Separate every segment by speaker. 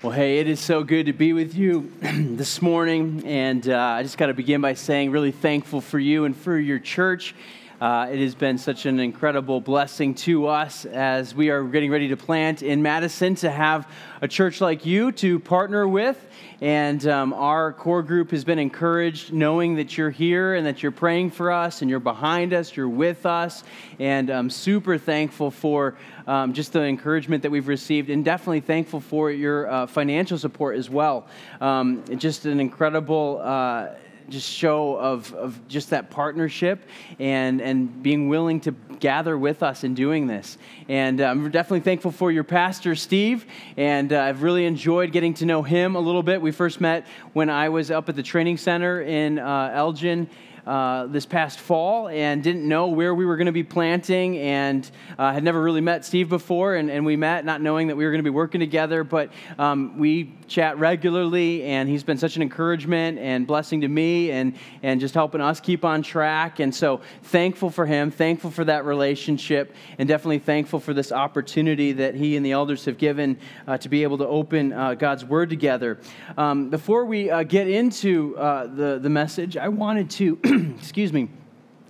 Speaker 1: Well, hey, it is so good to be with you this morning. And uh, I just got to begin by saying, really thankful for you and for your church. Uh, it has been such an incredible blessing to us as we are getting ready to plant in Madison to have a church like you to partner with. And um, our core group has been encouraged knowing that you're here and that you're praying for us and you're behind us, you're with us. And I'm super thankful for um, just the encouragement that we've received and definitely thankful for your uh, financial support as well. Um, just an incredible. Uh, just show of, of just that partnership and, and being willing to gather with us in doing this. And uh, I'm definitely thankful for your pastor, Steve, and uh, I've really enjoyed getting to know him a little bit. We first met when I was up at the training center in uh, Elgin uh, this past fall and didn't know where we were going to be planting and uh, had never really met Steve before. And, and we met not knowing that we were going to be working together, but um, we chat regularly, and he's been such an encouragement and blessing to me and, and just helping us keep on track. And so thankful for him, thankful for that relationship, and definitely thankful for this opportunity that he and the elders have given uh, to be able to open uh, God's Word together. Um, before we uh, get into the, the message, I wanted to excuse me,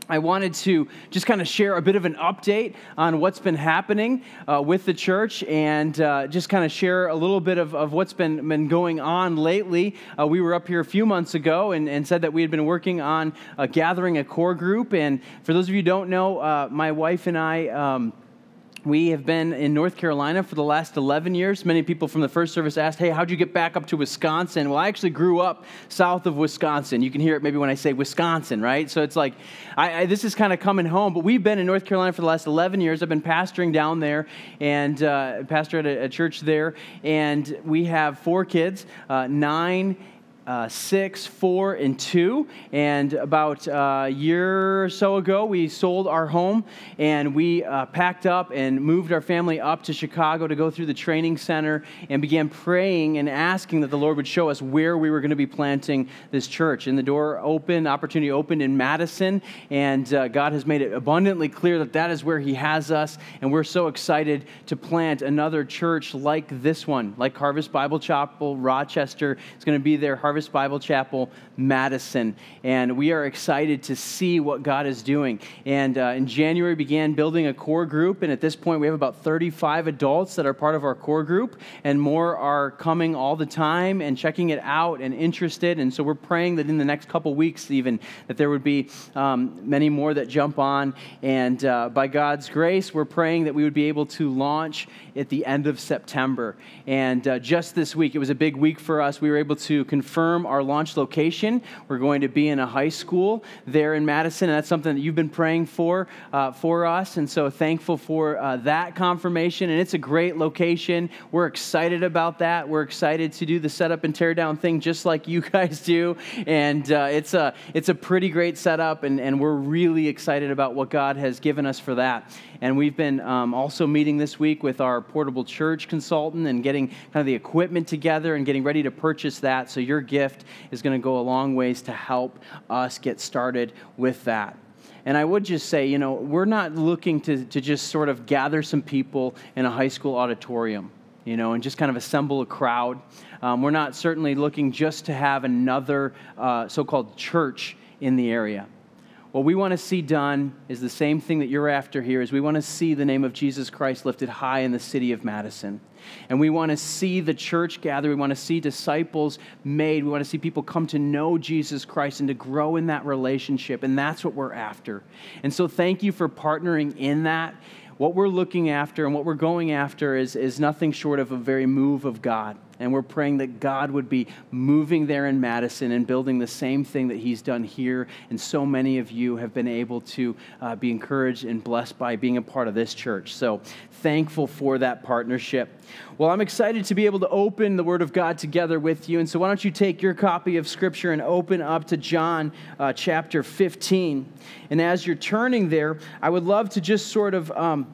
Speaker 1: I wanted to just kind of share a bit of an update on what's been happening uh, with the church and uh, just kind of share a little bit of, of what's been, been going on lately. Uh, we were up here a few months ago and, and said that we had been working on uh, gathering a core group. And for those of you who don't know, uh, my wife and I. Um, we have been in North Carolina for the last 11 years. Many people from the first service asked, Hey, how'd you get back up to Wisconsin? Well, I actually grew up south of Wisconsin. You can hear it maybe when I say Wisconsin, right? So it's like, I, I, this is kind of coming home. But we've been in North Carolina for the last 11 years. I've been pastoring down there and uh, pastor at a, a, church there. And we have four kids uh, nine, uh, six, four, and two. And about a year or so ago, we sold our home and we uh, packed up and moved our family up to Chicago to go through the training center and began praying and asking that the Lord would show us where we were going to be planting this church. And the door opened, opportunity opened in Madison, and uh, God has made it abundantly clear that that is where He has us. And we're so excited to plant another church like this one, like Harvest Bible Chapel, Rochester. It's going to be there. Harvest Harvest Bible Chapel, Madison. And we are excited to see what God is doing. And uh, in January, began building a core group. And at this point, we have about 35 adults that are part of our core group. And more are coming all the time and checking it out and interested. And so we're praying that in the next couple weeks, even, that there would be um, many more that jump on. And uh, by God's grace, we're praying that we would be able to launch at the end of September. And uh, just this week, it was a big week for us. We were able to confirm our launch location. We're going to be in a high school there in Madison, and that's something that you've been praying for uh, for us. And so thankful for uh, that confirmation. And it's a great location. We're excited about that. We're excited to do the setup and tear down thing just like you guys do. And uh, it's a it's a pretty great setup, and, and we're really excited about what God has given us for that. And we've been um, also meeting this week with our portable church consultant and getting kind of the equipment together and getting ready to purchase that. So your gift is going to go a long ways to help us get started with that. And I would just say, you know, we're not looking to, to just sort of gather some people in a high school auditorium, you know, and just kind of assemble a crowd. Um, we're not certainly looking just to have another uh, so called church in the area. What we want to see done is the same thing that you're after here is we want to see the name of Jesus Christ lifted high in the city of Madison. And we want to see the church gather. We want to see disciples made. We want to see people come to know Jesus Christ and to grow in that relationship. And that's what we're after. And so thank you for partnering in that. What we're looking after and what we're going after is, is nothing short of a very move of God. And we're praying that God would be moving there in Madison and building the same thing that He's done here. And so many of you have been able to uh, be encouraged and blessed by being a part of this church. So thankful for that partnership. Well, I'm excited to be able to open the Word of God together with you. And so why don't you take your copy of Scripture and open up to John uh, chapter 15. And as you're turning there, I would love to just sort of. Um,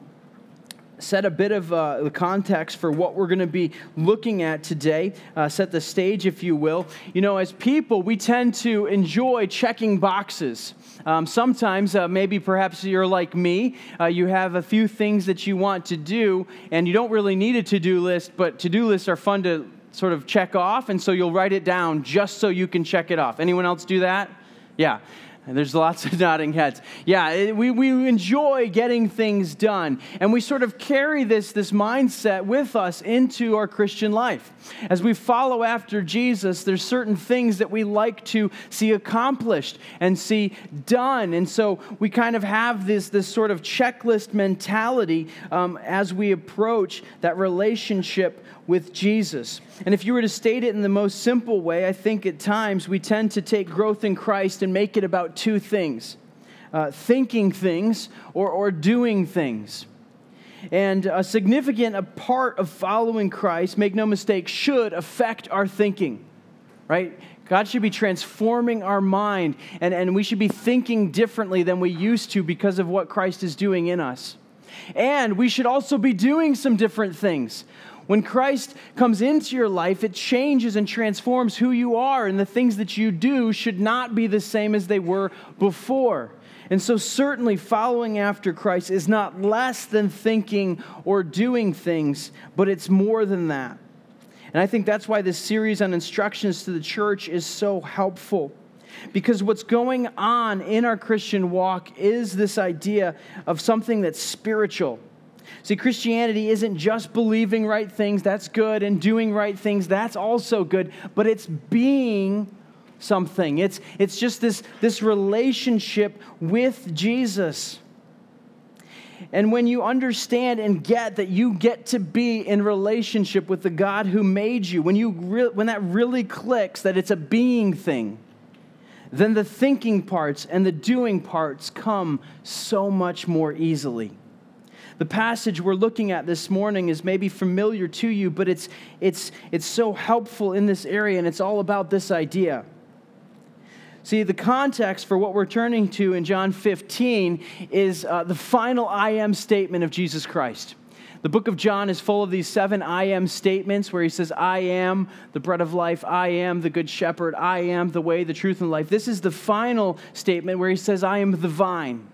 Speaker 1: set a bit of uh, the context for what we're going to be looking at today, uh, set the stage, if you will. You know, as people, we tend to enjoy checking boxes. Um, sometimes, uh, maybe perhaps you're like me, uh, you have a few things that you want to do, and you don't really need a to do list, but to do lists are fun to sort of check off, and so you'll write it down just so you can check it off. Anyone else do that? Yeah. And there's lots of nodding heads. Yeah, it, we, we enjoy getting things done. And we sort of carry this, this mindset with us into our Christian life. As we follow after Jesus, there's certain things that we like to see accomplished and see done. And so we kind of have this, this sort of checklist mentality um, as we approach that relationship with Jesus. And if you were to state it in the most simple way, I think at times we tend to take growth in Christ and make it about two things uh, thinking things or, or doing things. And a significant part of following Christ, make no mistake, should affect our thinking, right? God should be transforming our mind, and, and we should be thinking differently than we used to because of what Christ is doing in us. And we should also be doing some different things. When Christ comes into your life, it changes and transforms who you are, and the things that you do should not be the same as they were before. And so, certainly, following after Christ is not less than thinking or doing things, but it's more than that. And I think that's why this series on instructions to the church is so helpful. Because what's going on in our Christian walk is this idea of something that's spiritual See, Christianity isn't just believing right things, that's good, and doing right things, that's also good, but it's being something. It's, it's just this, this relationship with Jesus. And when you understand and get that you get to be in relationship with the God who made you, when, you re- when that really clicks that it's a being thing, then the thinking parts and the doing parts come so much more easily. The passage we're looking at this morning is maybe familiar to you, but it's, it's, it's so helpful in this area, and it's all about this idea. See, the context for what we're turning to in John 15 is uh, the final I am statement of Jesus Christ. The book of John is full of these seven I am statements where he says, I am the bread of life, I am the good shepherd, I am the way, the truth, and life. This is the final statement where he says, I am the vine.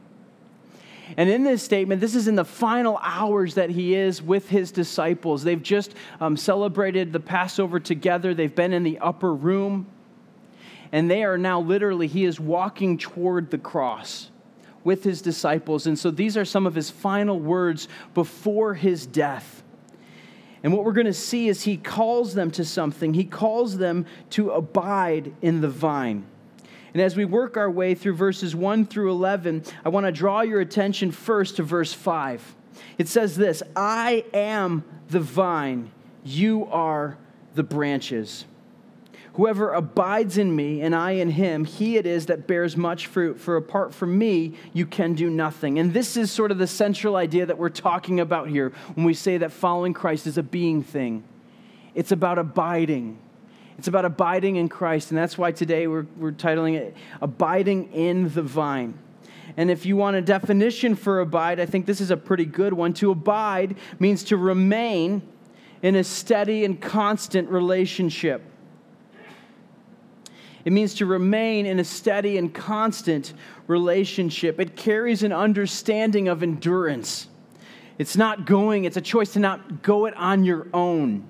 Speaker 1: And in this statement, this is in the final hours that he is with his disciples. They've just um, celebrated the Passover together, they've been in the upper room. And they are now literally, he is walking toward the cross with his disciples. And so these are some of his final words before his death. And what we're going to see is he calls them to something. He calls them to abide in the vine. And as we work our way through verses 1 through 11, I want to draw your attention first to verse 5. It says this I am the vine, you are the branches. Whoever abides in me and I in him, he it is that bears much fruit, for apart from me, you can do nothing. And this is sort of the central idea that we're talking about here when we say that following Christ is a being thing. It's about abiding. It's about abiding in Christ, and that's why today we're, we're titling it Abiding in the Vine. And if you want a definition for abide, I think this is a pretty good one. To abide means to remain in a steady and constant relationship. It means to remain in a steady and constant relationship. It carries an understanding of endurance. It's not going, it's a choice to not go it on your own.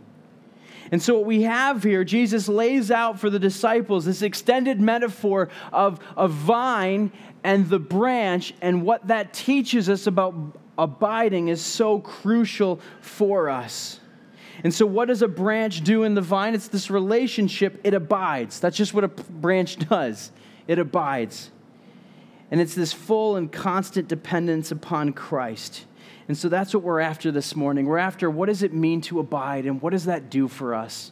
Speaker 1: And so, what we have here, Jesus lays out for the disciples this extended metaphor of a vine and the branch, and what that teaches us about abiding is so crucial for us. And so, what does a branch do in the vine? It's this relationship, it abides. That's just what a branch does it abides. And it's this full and constant dependence upon Christ. And so that's what we're after this morning. We're after what does it mean to abide and what does that do for us?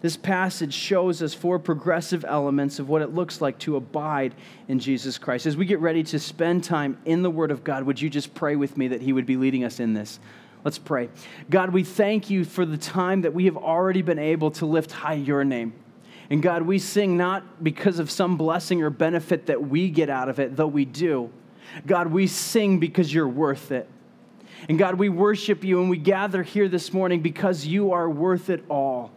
Speaker 1: This passage shows us four progressive elements of what it looks like to abide in Jesus Christ. As we get ready to spend time in the Word of God, would you just pray with me that He would be leading us in this? Let's pray. God, we thank you for the time that we have already been able to lift high your name. And God, we sing not because of some blessing or benefit that we get out of it, though we do God, we sing because you're worth it. And God, we worship you and we gather here this morning because you are worth it all.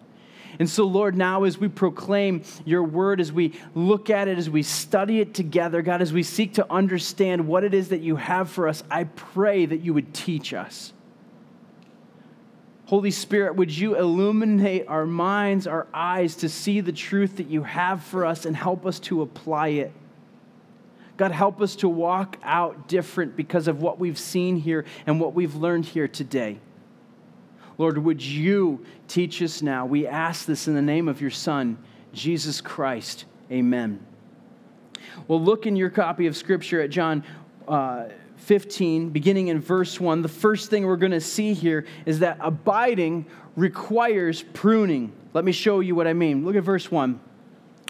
Speaker 1: And so, Lord, now as we proclaim your word, as we look at it, as we study it together, God, as we seek to understand what it is that you have for us, I pray that you would teach us. Holy Spirit, would you illuminate our minds, our eyes to see the truth that you have for us and help us to apply it? God, help us to walk out different because of what we've seen here and what we've learned here today. Lord, would you teach us now? We ask this in the name of your Son, Jesus Christ. Amen. Well, look in your copy of Scripture at John uh, 15, beginning in verse 1. The first thing we're going to see here is that abiding requires pruning. Let me show you what I mean. Look at verse 1.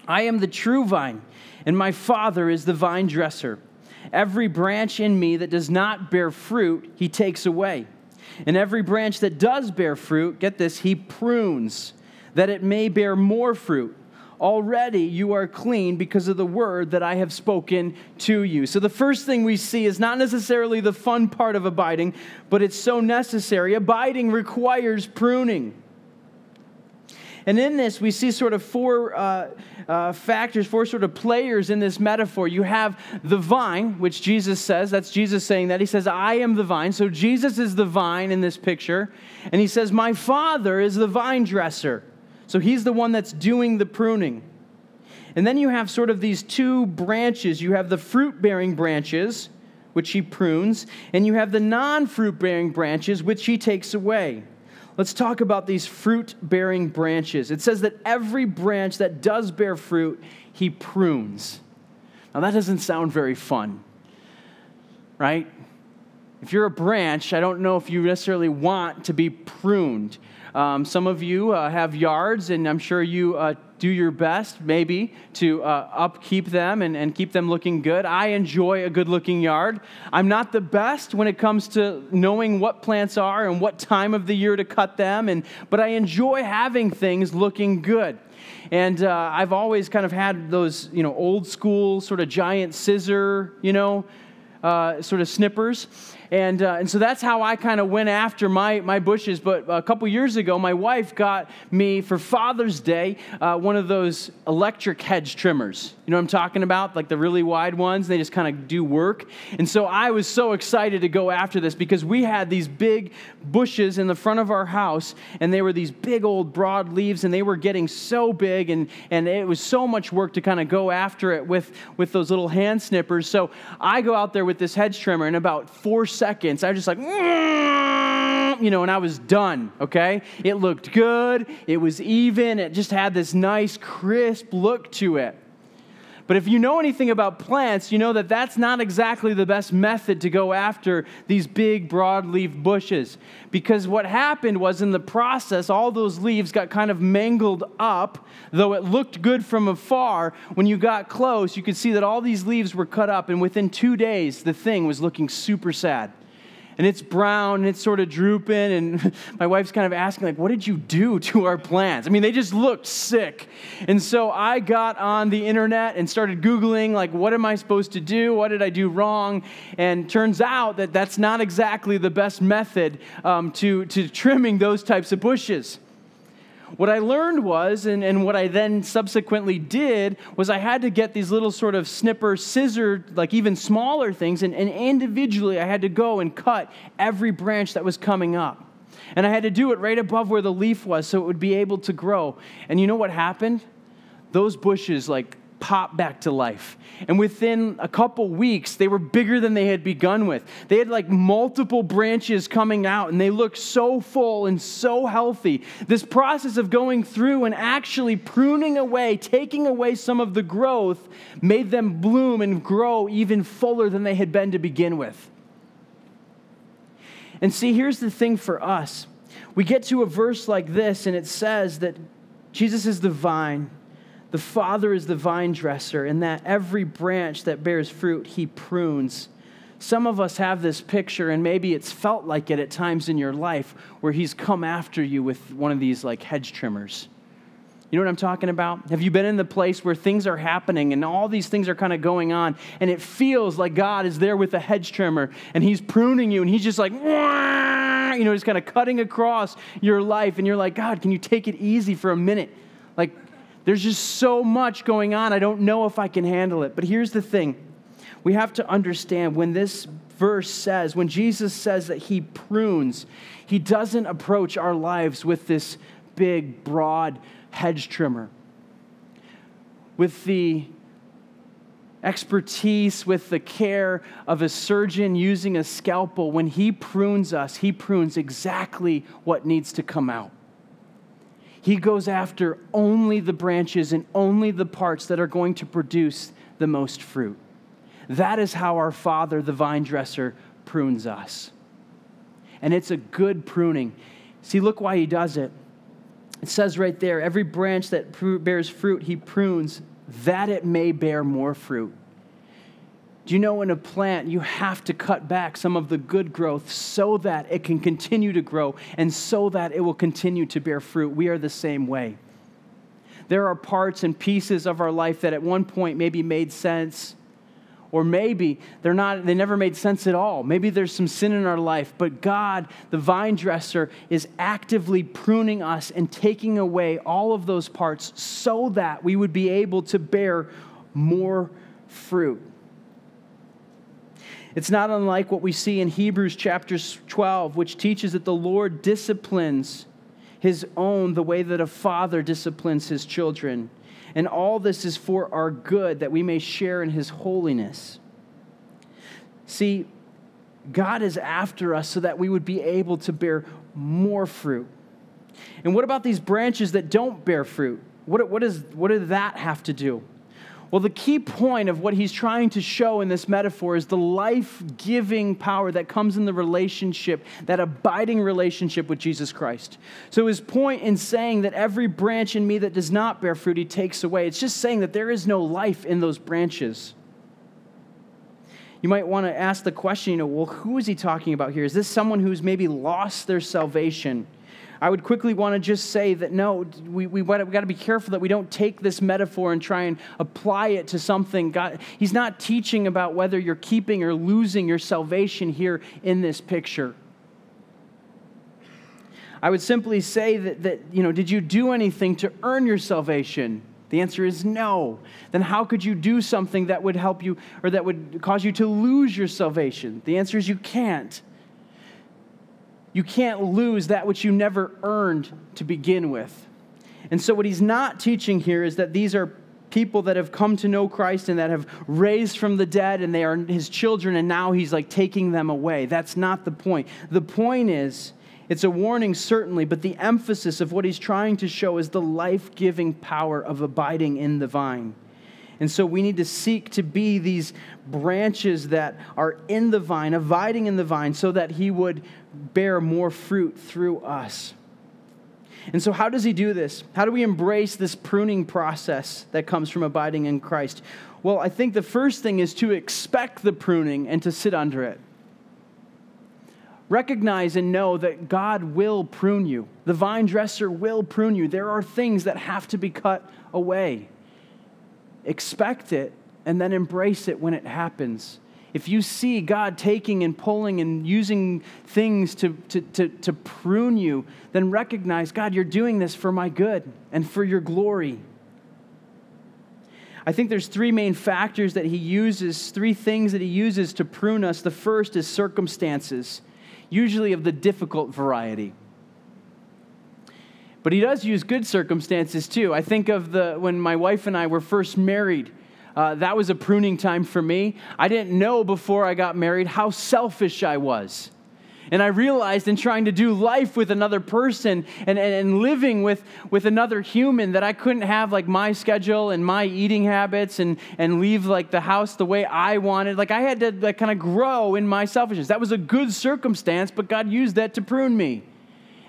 Speaker 1: I am the true vine, and my Father is the vine dresser. Every branch in me that does not bear fruit, he takes away. And every branch that does bear fruit, get this, he prunes, that it may bear more fruit. Already you are clean because of the word that I have spoken to you. So, the first thing we see is not necessarily the fun part of abiding, but it's so necessary. Abiding requires pruning. And in this, we see sort of four uh, uh, factors, four sort of players in this metaphor. You have the vine, which Jesus says, that's Jesus saying that. He says, I am the vine. So Jesus is the vine in this picture. And he says, My Father is the vine dresser. So he's the one that's doing the pruning. And then you have sort of these two branches. You have the fruit bearing branches, which he prunes, and you have the non fruit bearing branches, which he takes away. Let's talk about these fruit bearing branches. It says that every branch that does bear fruit, he prunes. Now, that doesn't sound very fun, right? If you're a branch, I don't know if you necessarily want to be pruned. Um, some of you uh, have yards, and I'm sure you uh, do your best, maybe, to uh, upkeep them and, and keep them looking good. I enjoy a good looking yard. I'm not the best when it comes to knowing what plants are and what time of the year to cut them, and, but I enjoy having things looking good. And uh, I've always kind of had those, you know, old school sort of giant scissor, you know, uh, sort of snippers. And, uh, and so that's how I kind of went after my, my bushes. But a couple years ago, my wife got me for Father's Day uh, one of those electric hedge trimmers. You know what I'm talking about? Like the really wide ones. They just kind of do work. And so I was so excited to go after this because we had these big bushes in the front of our house, and they were these big old broad leaves, and they were getting so big, and, and it was so much work to kind of go after it with, with those little hand snippers. So I go out there with this hedge trimmer, and about four seconds, I was just like, mm, you know, and I was done, okay? It looked good, it was even, it just had this nice, crisp look to it. But if you know anything about plants, you know that that's not exactly the best method to go after these big broadleaf bushes. Because what happened was in the process, all those leaves got kind of mangled up, though it looked good from afar. When you got close, you could see that all these leaves were cut up, and within two days, the thing was looking super sad and it's brown and it's sort of drooping and my wife's kind of asking like what did you do to our plants? I mean they just looked sick. And so i got on the internet and started googling like what am i supposed to do? What did i do wrong? And turns out that that's not exactly the best method um, to, to trimming those types of bushes what I learned was, and, and what I then subsequently did, was I had to get these little sort of snipper, scissor, like even smaller things, and, and individually I had to go and cut every branch that was coming up. And I had to do it right above where the leaf was so it would be able to grow. And you know what happened? Those bushes, like, pop back to life. And within a couple weeks, they were bigger than they had begun with. They had like multiple branches coming out, and they looked so full and so healthy. This process of going through and actually pruning away, taking away some of the growth, made them bloom and grow even fuller than they had been to begin with. And see, here's the thing for us. We get to a verse like this, and it says that Jesus is the vine the Father is the vine dresser, and that every branch that bears fruit, he prunes. Some of us have this picture, and maybe it's felt like it at times in your life, where he's come after you with one of these like hedge trimmers. You know what I'm talking about? Have you been in the place where things are happening and all these things are kind of going on, and it feels like God is there with a hedge trimmer and He's pruning you, and He's just like, you know, just kind of cutting across your life, and you're like, God, can you take it easy for a minute? There's just so much going on. I don't know if I can handle it. But here's the thing we have to understand when this verse says, when Jesus says that he prunes, he doesn't approach our lives with this big, broad hedge trimmer. With the expertise, with the care of a surgeon using a scalpel, when he prunes us, he prunes exactly what needs to come out. He goes after only the branches and only the parts that are going to produce the most fruit. That is how our Father, the vine dresser, prunes us. And it's a good pruning. See, look why he does it. It says right there every branch that bears fruit, he prunes that it may bear more fruit. Do you know in a plant you have to cut back some of the good growth so that it can continue to grow and so that it will continue to bear fruit? We are the same way. There are parts and pieces of our life that at one point maybe made sense or maybe they're not they never made sense at all. Maybe there's some sin in our life, but God, the vine dresser is actively pruning us and taking away all of those parts so that we would be able to bear more fruit. It's not unlike what we see in Hebrews chapter 12, which teaches that the Lord disciplines his own the way that a father disciplines his children. And all this is for our good, that we may share in his holiness. See, God is after us so that we would be able to bear more fruit. And what about these branches that don't bear fruit? What, what, is, what does that have to do? Well, the key point of what he's trying to show in this metaphor is the life giving power that comes in the relationship, that abiding relationship with Jesus Christ. So, his point in saying that every branch in me that does not bear fruit, he takes away, it's just saying that there is no life in those branches. You might want to ask the question, you know, well, who is he talking about here? Is this someone who's maybe lost their salvation? I would quickly want to just say that no, we, we, we got to be careful that we don't take this metaphor and try and apply it to something. God, he's not teaching about whether you're keeping or losing your salvation here in this picture. I would simply say that, that, you know, did you do anything to earn your salvation? The answer is no. Then how could you do something that would help you or that would cause you to lose your salvation? The answer is you can't. You can't lose that which you never earned to begin with. And so, what he's not teaching here is that these are people that have come to know Christ and that have raised from the dead and they are his children, and now he's like taking them away. That's not the point. The point is, it's a warning, certainly, but the emphasis of what he's trying to show is the life giving power of abiding in the vine. And so we need to seek to be these branches that are in the vine, abiding in the vine, so that he would bear more fruit through us. And so, how does he do this? How do we embrace this pruning process that comes from abiding in Christ? Well, I think the first thing is to expect the pruning and to sit under it. Recognize and know that God will prune you. The vine dresser will prune you. There are things that have to be cut away. Expect it and then embrace it when it happens. If you see God taking and pulling and using things to, to, to, to prune you, then recognize, God, you're doing this for my good and for your glory. I think there's three main factors that he uses, three things that he uses to prune us. The first is circumstances, usually of the difficult variety. But he does use good circumstances too. I think of the when my wife and I were first married. Uh, that was a pruning time for me. I didn't know before I got married how selfish I was. And I realized in trying to do life with another person and, and, and, living with, with another human that I couldn't have like my schedule and my eating habits and, and leave like the house the way I wanted. Like I had to like kind of grow in my selfishness. That was a good circumstance, but God used that to prune me.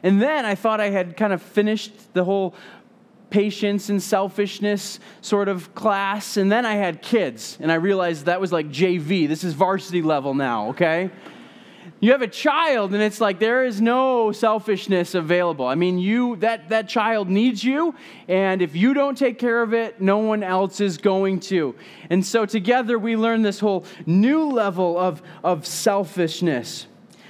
Speaker 1: And then I thought I had kind of finished the whole patience and selfishness sort of class. And then I had kids, and I realized that was like JV. This is varsity level now, okay? You have a child, and it's like there is no selfishness available. I mean, you that that child needs you, and if you don't take care of it, no one else is going to. And so together we learn this whole new level of, of selfishness.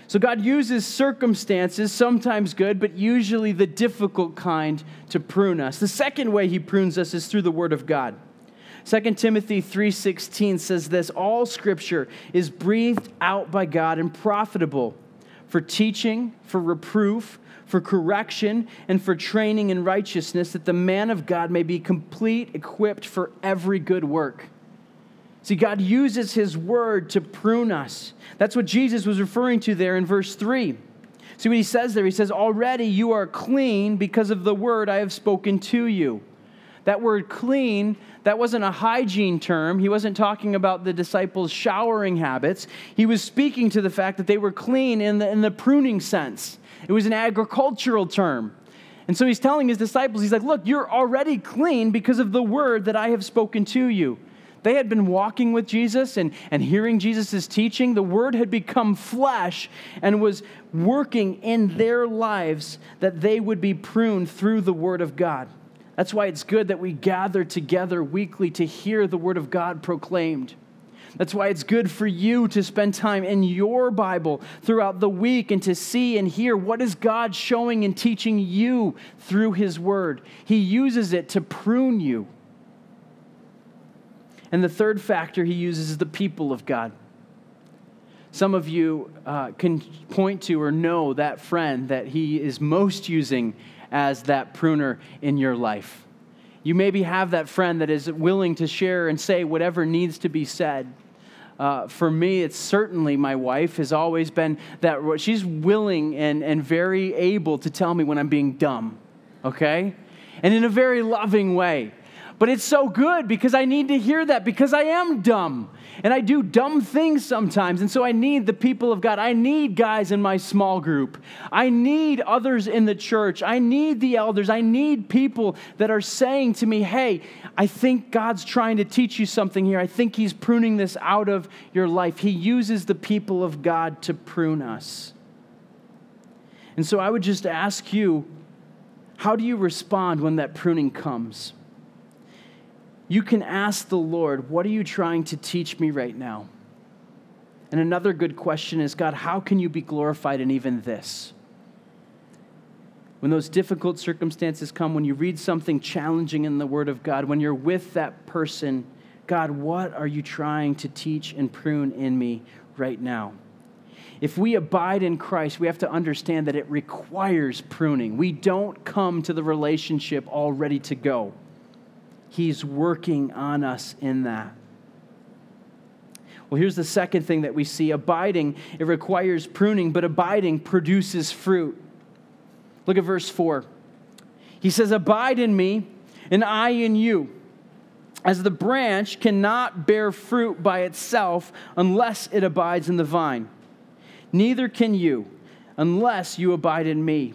Speaker 1: So God uses circumstances, sometimes good, but usually the difficult kind, to prune us. The second way He prunes us is through the Word of God. 2 Timothy 3:16 says this, all scripture is breathed out by God and profitable for teaching, for reproof, for correction, and for training in righteousness that the man of God may be complete, equipped for every good work. See, God uses his word to prune us. That's what Jesus was referring to there in verse 3. See what he says there? He says, Already you are clean because of the word I have spoken to you. That word clean, that wasn't a hygiene term. He wasn't talking about the disciples' showering habits. He was speaking to the fact that they were clean in the, in the pruning sense. It was an agricultural term. And so he's telling his disciples, he's like, Look, you're already clean because of the word that I have spoken to you. They had been walking with Jesus and, and hearing Jesus' teaching. The word had become flesh and was working in their lives that they would be pruned through the word of God. That's why it's good that we gather together weekly to hear the Word of God proclaimed. That's why it's good for you to spend time in your Bible throughout the week and to see and hear what is God showing and teaching you through His Word. He uses it to prune you. And the third factor He uses is the people of God. Some of you uh, can point to or know that friend that He is most using as that pruner in your life. You maybe have that friend that is willing to share and say whatever needs to be said. Uh, for me, it's certainly my wife has always been that she's willing and, and very able to tell me when I'm being dumb, okay? And in a very loving way. But it's so good because I need to hear that because I am dumb and I do dumb things sometimes. And so I need the people of God. I need guys in my small group. I need others in the church. I need the elders. I need people that are saying to me, hey, I think God's trying to teach you something here. I think He's pruning this out of your life. He uses the people of God to prune us. And so I would just ask you, how do you respond when that pruning comes? You can ask the Lord, What are you trying to teach me right now? And another good question is, God, how can you be glorified in even this? When those difficult circumstances come, when you read something challenging in the Word of God, when you're with that person, God, what are you trying to teach and prune in me right now? If we abide in Christ, we have to understand that it requires pruning. We don't come to the relationship all ready to go. He's working on us in that. Well, here's the second thing that we see abiding, it requires pruning, but abiding produces fruit. Look at verse 4. He says, Abide in me, and I in you. As the branch cannot bear fruit by itself unless it abides in the vine, neither can you unless you abide in me.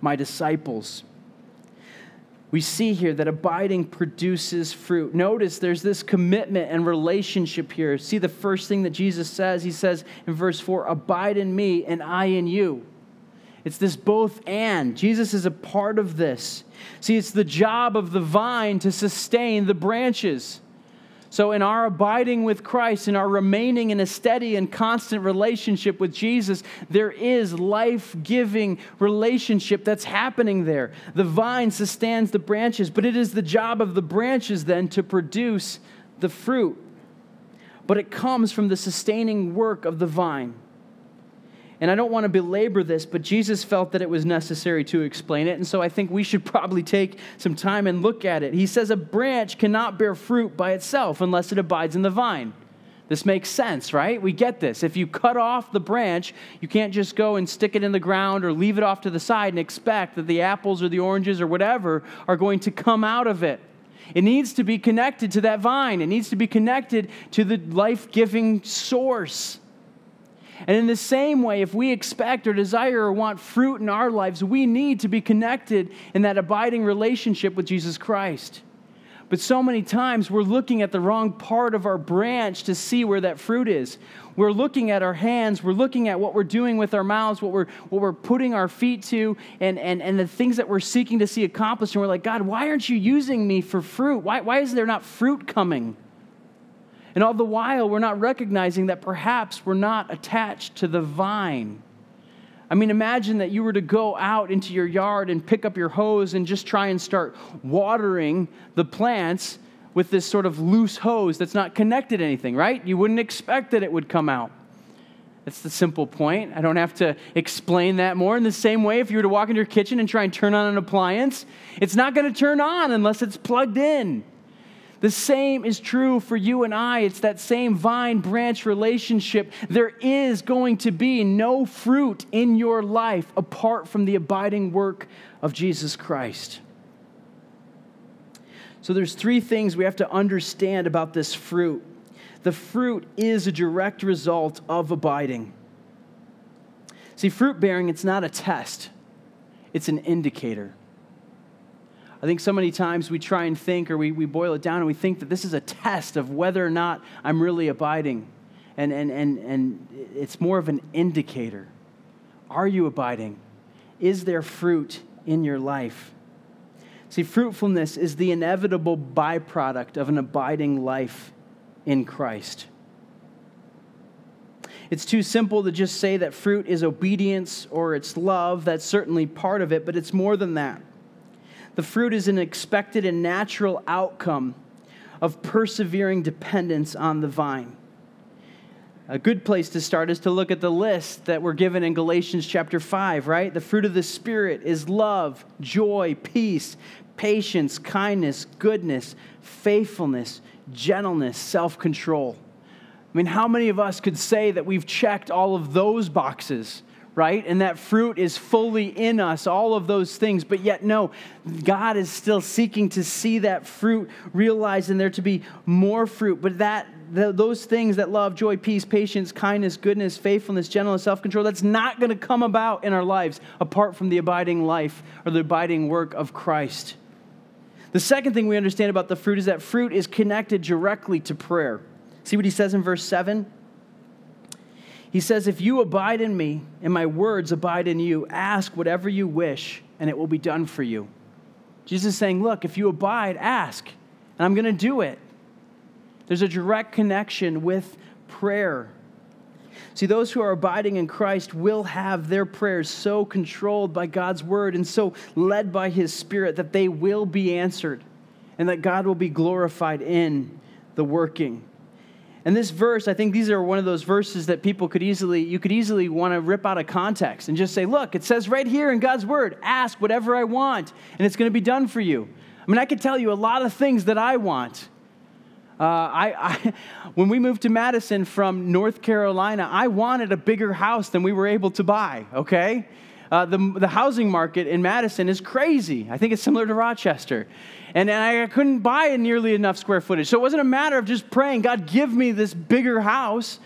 Speaker 1: my disciples. We see here that abiding produces fruit. Notice there's this commitment and relationship here. See the first thing that Jesus says? He says in verse 4 Abide in me, and I in you. It's this both and. Jesus is a part of this. See, it's the job of the vine to sustain the branches. So, in our abiding with Christ, in our remaining in a steady and constant relationship with Jesus, there is life giving relationship that's happening there. The vine sustains the branches, but it is the job of the branches then to produce the fruit. But it comes from the sustaining work of the vine. And I don't want to belabor this, but Jesus felt that it was necessary to explain it. And so I think we should probably take some time and look at it. He says, A branch cannot bear fruit by itself unless it abides in the vine. This makes sense, right? We get this. If you cut off the branch, you can't just go and stick it in the ground or leave it off to the side and expect that the apples or the oranges or whatever are going to come out of it. It needs to be connected to that vine, it needs to be connected to the life giving source. And in the same way, if we expect or desire or want fruit in our lives, we need to be connected in that abiding relationship with Jesus Christ. But so many times we're looking at the wrong part of our branch to see where that fruit is. We're looking at our hands, we're looking at what we're doing with our mouths, what we're, what we're putting our feet to, and, and, and the things that we're seeking to see accomplished. And we're like, God, why aren't you using me for fruit? Why, why is there not fruit coming? And all the while, we're not recognizing that perhaps we're not attached to the vine. I mean, imagine that you were to go out into your yard and pick up your hose and just try and start watering the plants with this sort of loose hose that's not connected to anything, right? You wouldn't expect that it would come out. That's the simple point. I don't have to explain that more. In the same way, if you were to walk into your kitchen and try and turn on an appliance, it's not going to turn on unless it's plugged in. The same is true for you and I. It's that same vine branch relationship. There is going to be no fruit in your life apart from the abiding work of Jesus Christ. So there's three things we have to understand about this fruit. The fruit is a direct result of abiding. See, fruit bearing, it's not a test, it's an indicator. I think so many times we try and think, or we, we boil it down, and we think that this is a test of whether or not I'm really abiding. And, and, and, and it's more of an indicator. Are you abiding? Is there fruit in your life? See, fruitfulness is the inevitable byproduct of an abiding life in Christ. It's too simple to just say that fruit is obedience or it's love. That's certainly part of it, but it's more than that. The fruit is an expected and natural outcome of persevering dependence on the vine. A good place to start is to look at the list that we're given in Galatians chapter 5, right? The fruit of the Spirit is love, joy, peace, patience, kindness, goodness, faithfulness, gentleness, self control. I mean, how many of us could say that we've checked all of those boxes? Right? And that fruit is fully in us, all of those things. But yet, no, God is still seeking to see that fruit realized and there to be more fruit. But that those things that love, joy, peace, patience, kindness, goodness, faithfulness, gentleness, self control, that's not going to come about in our lives apart from the abiding life or the abiding work of Christ. The second thing we understand about the fruit is that fruit is connected directly to prayer. See what he says in verse 7? He says, If you abide in me and my words abide in you, ask whatever you wish and it will be done for you. Jesus is saying, Look, if you abide, ask, and I'm going to do it. There's a direct connection with prayer. See, those who are abiding in Christ will have their prayers so controlled by God's word and so led by his spirit that they will be answered and that God will be glorified in the working. And this verse, I think these are one of those verses that people could easily, you could easily want to rip out of context and just say, look, it says right here in God's word, ask whatever I want, and it's going to be done for you. I mean, I could tell you a lot of things that I want. Uh, I, I, when we moved to Madison from North Carolina, I wanted a bigger house than we were able to buy, okay? Uh, the, the housing market in Madison is crazy. I think it's similar to Rochester and I couldn't buy nearly enough square footage. So it wasn't a matter of just praying, God, give me this bigger house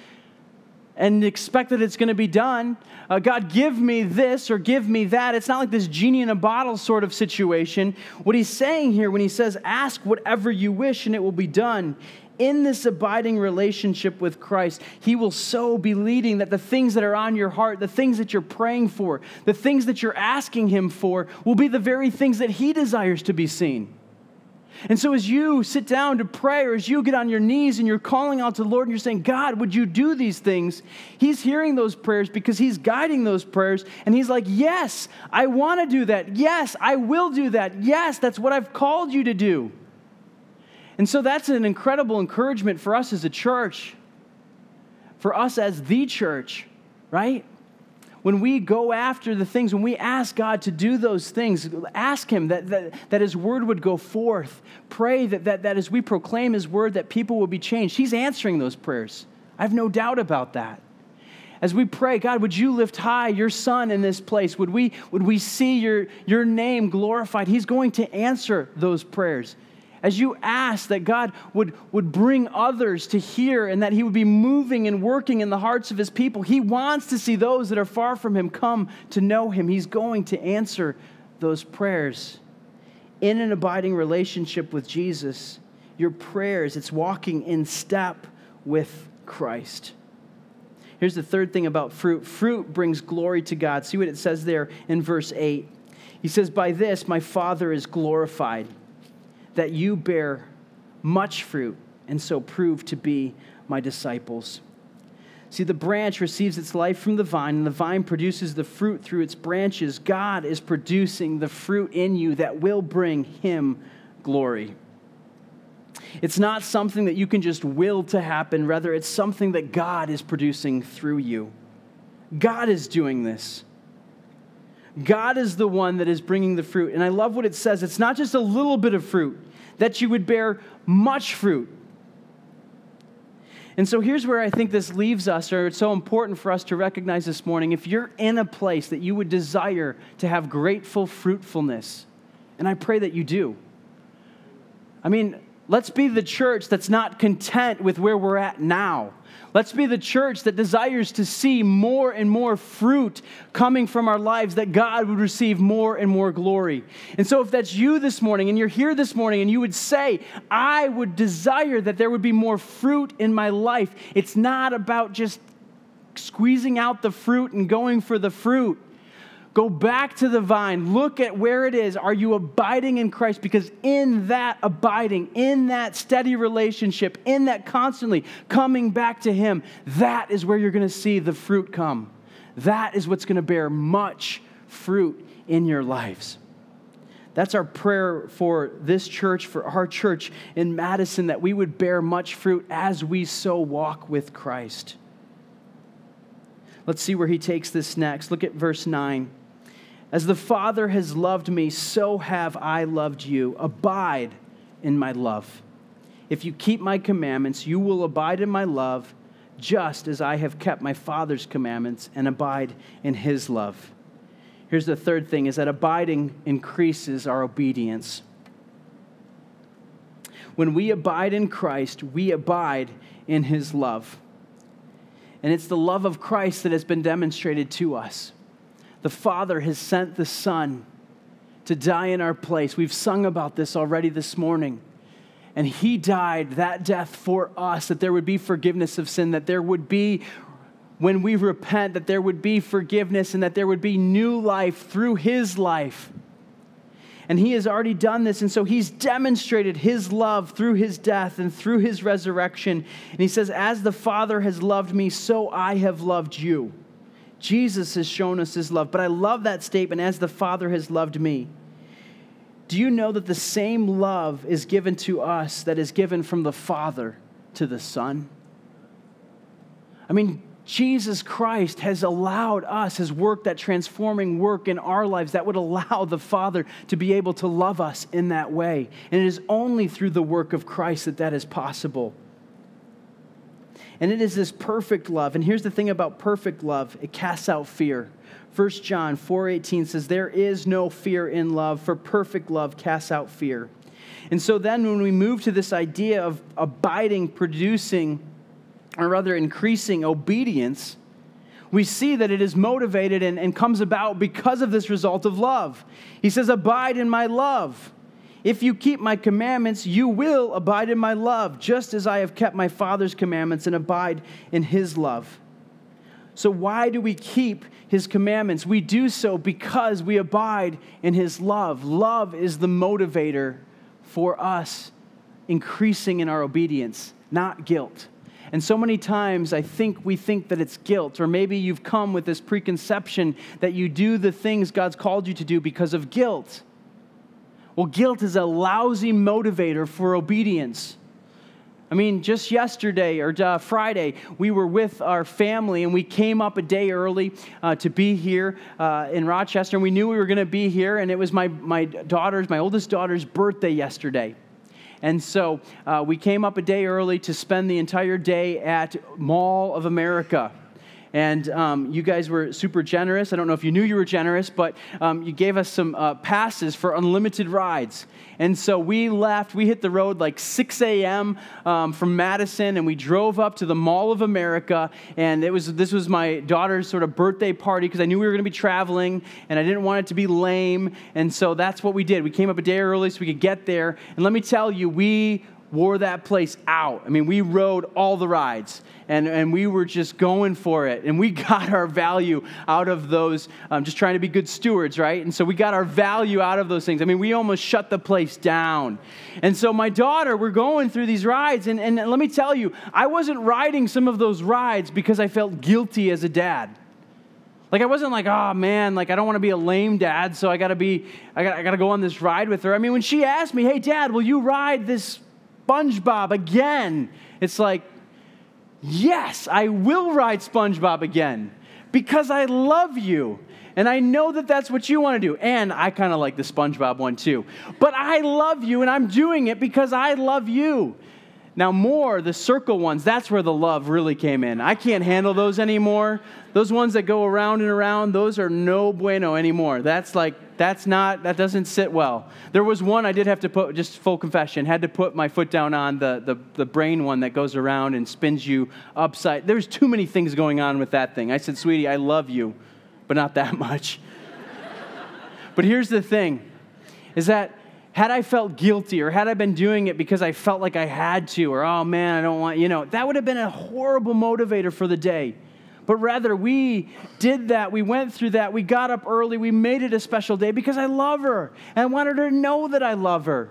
Speaker 1: and expect that it's going to be done. Uh, God, give me this or give me that. It's not like this genie in a bottle sort of situation. What he's saying here when he says, ask whatever you wish and it will be done, in this abiding relationship with Christ, He will so be leading that the things that are on your heart, the things that you're praying for, the things that you're asking Him for, will be the very things that He desires to be seen. And so, as you sit down to pray, or as you get on your knees and you're calling out to the Lord and you're saying, God, would you do these things? He's hearing those prayers because He's guiding those prayers. And He's like, Yes, I want to do that. Yes, I will do that. Yes, that's what I've called you to do. And so, that's an incredible encouragement for us as a church, for us as the church, right? when we go after the things, when we ask God to do those things, ask Him that, that, that His word would go forth. Pray that, that, that as we proclaim His word, that people will be changed. He's answering those prayers. I have no doubt about that. As we pray, God, would you lift high your son in this place? Would we, would we see your, your name glorified? He's going to answer those prayers as you ask that God would, would bring others to hear and that He would be moving and working in the hearts of His people, He wants to see those that are far from Him come to know Him. He's going to answer those prayers. in an abiding relationship with Jesus, your prayers, it's walking in step with Christ. Here's the third thing about fruit fruit brings glory to God. See what it says there in verse 8. He says, By this my Father is glorified, that you bear much fruit, and so prove to be my disciples. See, the branch receives its life from the vine, and the vine produces the fruit through its branches. God is producing the fruit in you that will bring Him glory. It's not something that you can just will to happen, rather, it's something that God is producing through you. God is doing this. God is the one that is bringing the fruit. And I love what it says. It's not just a little bit of fruit, that you would bear much fruit. And so here's where I think this leaves us, or it's so important for us to recognize this morning. If you're in a place that you would desire to have grateful fruitfulness, and I pray that you do. I mean, Let's be the church that's not content with where we're at now. Let's be the church that desires to see more and more fruit coming from our lives, that God would receive more and more glory. And so, if that's you this morning and you're here this morning and you would say, I would desire that there would be more fruit in my life, it's not about just squeezing out the fruit and going for the fruit. Go back to the vine. Look at where it is. Are you abiding in Christ? Because in that abiding, in that steady relationship, in that constantly coming back to Him, that is where you're going to see the fruit come. That is what's going to bear much fruit in your lives. That's our prayer for this church, for our church in Madison, that we would bear much fruit as we so walk with Christ. Let's see where he takes this next. Look at verse 9. As the Father has loved me, so have I loved you. Abide in my love. If you keep my commandments, you will abide in my love, just as I have kept my Father's commandments and abide in his love. Here's the third thing is that abiding increases our obedience. When we abide in Christ, we abide in his love. And it's the love of Christ that has been demonstrated to us the Father has sent the Son to die in our place. We've sung about this already this morning. And He died that death for us, that there would be forgiveness of sin, that there would be, when we repent, that there would be forgiveness and that there would be new life through His life. And He has already done this. And so He's demonstrated His love through His death and through His resurrection. And He says, As the Father has loved me, so I have loved you. Jesus has shown us his love. But I love that statement, as the Father has loved me. Do you know that the same love is given to us that is given from the Father to the Son? I mean, Jesus Christ has allowed us, has worked that transforming work in our lives that would allow the Father to be able to love us in that way. And it is only through the work of Christ that that is possible. And it is this perfect love. And here's the thing about perfect love it casts out fear. 1 John 4:18 says there is no fear in love for perfect love casts out fear. And so then when we move to this idea of abiding producing or rather increasing obedience, we see that it is motivated and, and comes about because of this result of love. He says, Abide in my love. If you keep my commandments, you will abide in my love, just as I have kept my Father's commandments and abide in his love. So, why do we keep his commandments? We do so because we abide in his love. Love is the motivator for us increasing in our obedience, not guilt. And so many times I think we think that it's guilt, or maybe you've come with this preconception that you do the things God's called you to do because of guilt. Well, guilt is a lousy motivator for obedience. I mean, just yesterday or uh, Friday, we were with our family and we came up a day early uh, to be here uh, in Rochester. And we knew we were going to be here, and it was my, my daughter's, my oldest daughter's birthday yesterday. And so uh, we came up a day early to spend the entire day at Mall of America. And um, you guys were super generous. I don't know if you knew you were generous, but um, you gave us some uh, passes for unlimited rides. And so we left, we hit the road like 6 a.m. Um, from Madison, and we drove up to the Mall of America. And it was, this was my daughter's sort of birthday party because I knew we were going to be traveling, and I didn't want it to be lame. And so that's what we did. We came up a day early so we could get there. And let me tell you, we wore that place out. I mean, we rode all the rides and, and we were just going for it. And we got our value out of those, um, just trying to be good stewards, right? And so we got our value out of those things. I mean, we almost shut the place down. And so my daughter, we're going through these rides. And, and let me tell you, I wasn't riding some of those rides because I felt guilty as a dad. Like I wasn't like, oh man, like I don't want to be a lame dad, so I gotta be, I gotta, I gotta go on this ride with her. I mean, when she asked me, hey dad, will you ride this SpongeBob again. It's like, yes, I will ride SpongeBob again because I love you. And I know that that's what you want to do. And I kind of like the SpongeBob one too. But I love you and I'm doing it because I love you. Now, more, the circle ones, that's where the love really came in. I can't handle those anymore. Those ones that go around and around, those are no bueno anymore. That's like, that's not, that doesn't sit well. There was one I did have to put, just full confession, had to put my foot down on the, the, the brain one that goes around and spins you upside. There's too many things going on with that thing. I said, sweetie, I love you, but not that much. but here's the thing is that had I felt guilty or had I been doing it because I felt like I had to or, oh man, I don't want, you know, that would have been a horrible motivator for the day. But rather, we did that. We went through that. We got up early. We made it a special day because I love her. And I wanted her to know that I love her.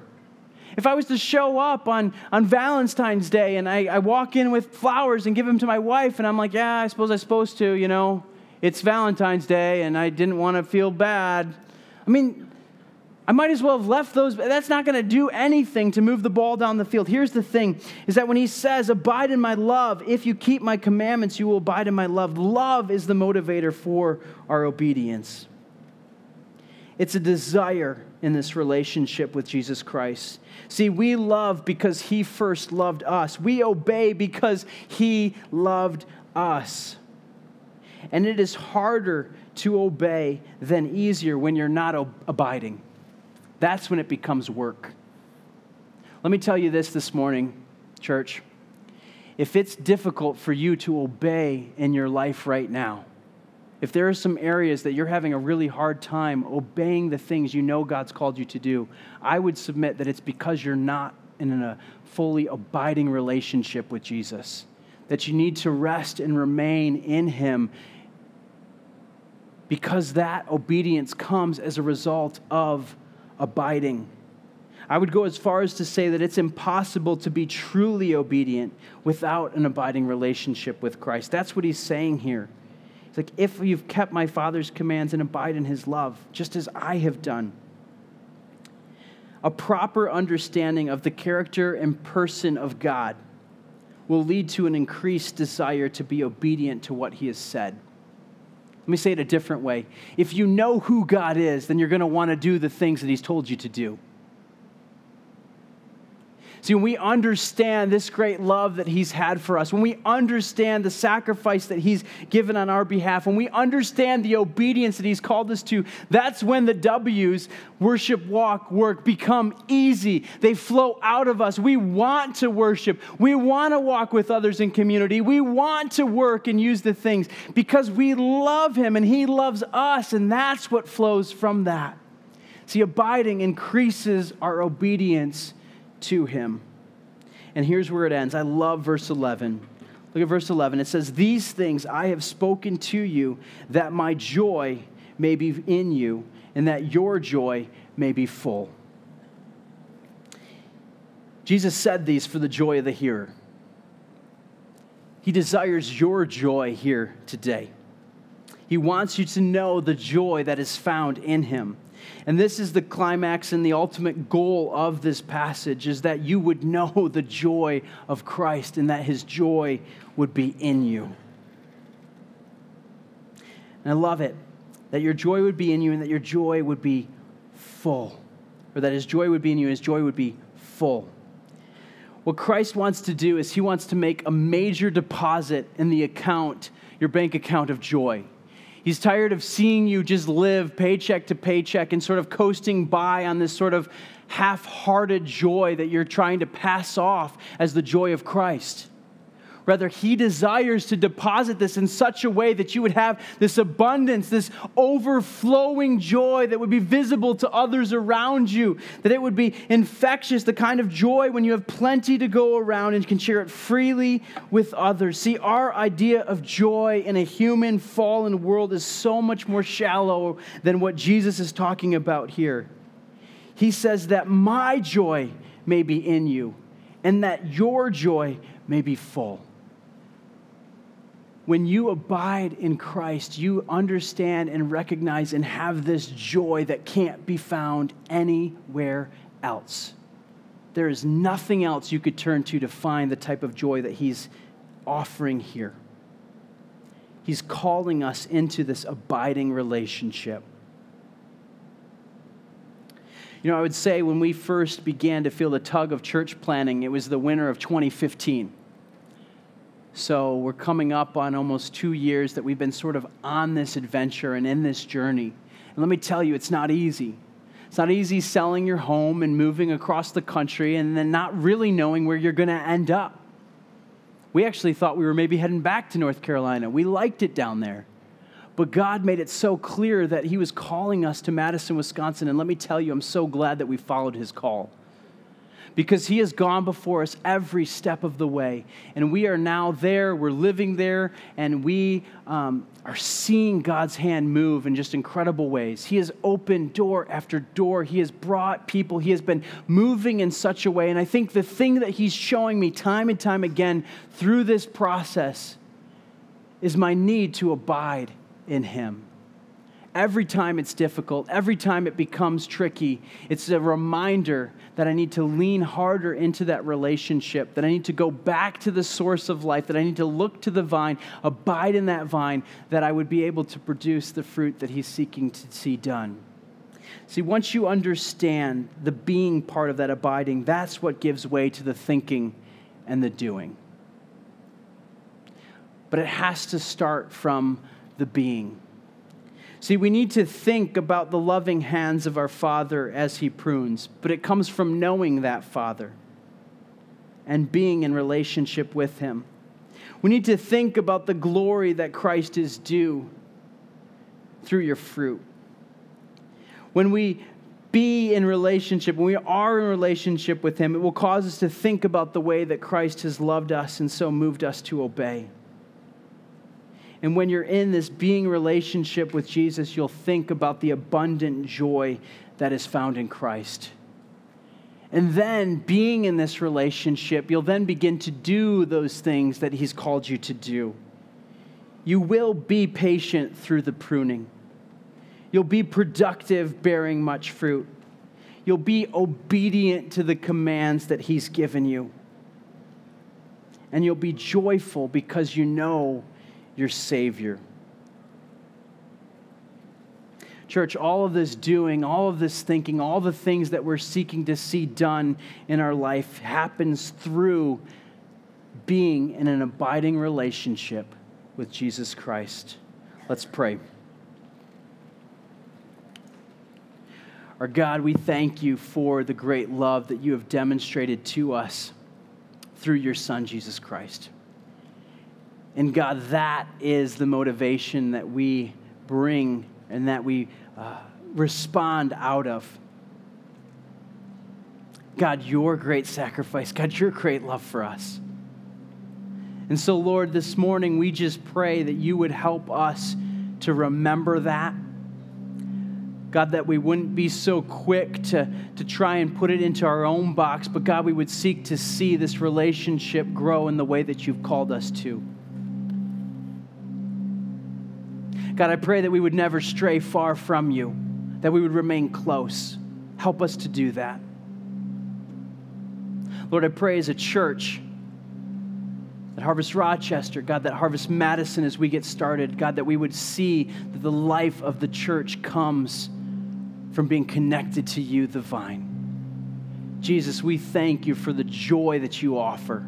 Speaker 1: If I was to show up on, on Valentine's Day and I, I walk in with flowers and give them to my wife, and I'm like, yeah, I suppose I'm supposed to, you know, it's Valentine's Day and I didn't want to feel bad. I mean, I might as well have left those. That's not going to do anything to move the ball down the field. Here's the thing is that when he says, Abide in my love, if you keep my commandments, you will abide in my love. Love is the motivator for our obedience. It's a desire in this relationship with Jesus Christ. See, we love because he first loved us, we obey because he loved us. And it is harder to obey than easier when you're not abiding. That's when it becomes work. Let me tell you this this morning, church. If it's difficult for you to obey in your life right now, if there are some areas that you're having a really hard time obeying the things you know God's called you to do, I would submit that it's because you're not in a fully abiding relationship with Jesus. That you need to rest and remain in Him because that obedience comes as a result of abiding. I would go as far as to say that it's impossible to be truly obedient without an abiding relationship with Christ. That's what he's saying here. It's like, if you've kept my Father's commands and abide in his love, just as I have done. A proper understanding of the character and person of God will lead to an increased desire to be obedient to what he has said. Let me say it a different way. If you know who God is, then you're going to want to do the things that He's told you to do. See, when we understand this great love that He's had for us, when we understand the sacrifice that He's given on our behalf, when we understand the obedience that He's called us to, that's when the W's, worship, walk, work, become easy. They flow out of us. We want to worship. We want to walk with others in community. We want to work and use the things because we love Him and He loves us, and that's what flows from that. See, abiding increases our obedience to him. And here's where it ends. I love verse 11. Look at verse 11. It says, These things I have spoken to you, that my joy may be in you, and that your joy may be full. Jesus said these for the joy of the hearer. He desires your joy here today. He wants you to know the joy that is found in him. And this is the climax and the ultimate goal of this passage is that you would know the joy of Christ and that his joy would be in you. And I love it that your joy would be in you and that your joy would be full. Or that his joy would be in you and his joy would be full. What Christ wants to do is he wants to make a major deposit in the account, your bank account of joy. He's tired of seeing you just live paycheck to paycheck and sort of coasting by on this sort of half hearted joy that you're trying to pass off as the joy of Christ. Rather, He desires to deposit this in such a way that you would have this abundance, this overflowing joy that would be visible to others around you, that it would be infectious, the kind of joy when you have plenty to go around and can share it freely with others. See, our idea of joy in a human fallen world is so much more shallow than what Jesus is talking about here. He says that my joy may be in you and that your joy may be full when you abide in Christ, you understand and recognize and have this joy that can't be found anywhere else. There is nothing else you could turn to to find the type of joy that He's offering here. He's calling us into this abiding relationship. You know, I would say when we first began to feel the tug of church planning, it was the winter of 2015. So we're coming up on almost two years that we've been sort of on this adventure and in this journey. And let me tell you, it's not easy. It's not easy selling your home and moving across the country and then not really knowing where you're going to end up. We actually thought we were maybe heading back to North Carolina. We liked it down there. But God made it so clear that He was calling us to Madison, Wisconsin. And let me tell you, I'm so glad that we followed His call because He has gone before us every step of the way. And we are now there, we're living there, and we um, are seeing God's hand move in just incredible ways. He has opened door after door, He has brought people, He has been moving in such a way. And I think the thing that He's showing me time and time again through this process is my need to abide in Him every time it's difficult, every time it becomes tricky, it's a reminder that I need to lean harder into that relationship, that I need to go back to the source of life, that I need to look to the vine, abide in that vine, that I would be able to produce the fruit that He's seeking to see done. See, once you understand the being part of that abiding, that's what gives way to the thinking and the doing. But it has to start from the being. See, we need to think about the loving hands of our Father as He prunes, but it comes from knowing that Father and being in relationship with Him. We need to think about the glory that Christ is due through your fruit. When we be in relationship, when we are in relationship with Him, it will cause us to think about the way that Christ has loved us and so moved us to obey. And when you're in this being relationship with Jesus, you'll think about the abundant joy that is found in Christ. And then, being in this relationship, you'll then begin to do those things that He's called you to do. You will be patient through the pruning. You'll be productive, bearing much fruit. You'll be obedient to the commands that He's given you. And you'll be joyful because you know your Savior. Church, all of this doing, all of this thinking, all the things that we're seeking to see done in our life happens through being in an abiding relationship with Jesus Christ. Let's pray. Our God, we thank you for the great love that you have demonstrated to us through your Son, Jesus Christ. And God, that is the motivation that we bring and that we uh, respond out of. God, your great sacrifice, God, your great love for us. And so, Lord, this morning we just pray that you would help us to remember that. God, that we wouldn't be so quick to, to try and put it into our own box, but God, we would seek to see this relationship grow in the way that you've called us to. God, I pray that we would never stray far from you, that we would remain close. Help us to do that. Lord, I pray as a church that Harvest Rochester, God, that Harvest Madison as we get started, God, that we would see that the life of the church comes from being connected to you, the vine. Jesus, we thank you for the joy that you offer.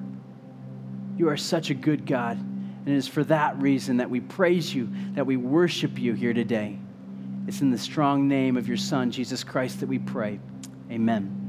Speaker 1: You are such a good God. And it is for that reason that we praise you, that we worship you here today. It's in the strong name of your Son, Jesus Christ, that we pray. Amen.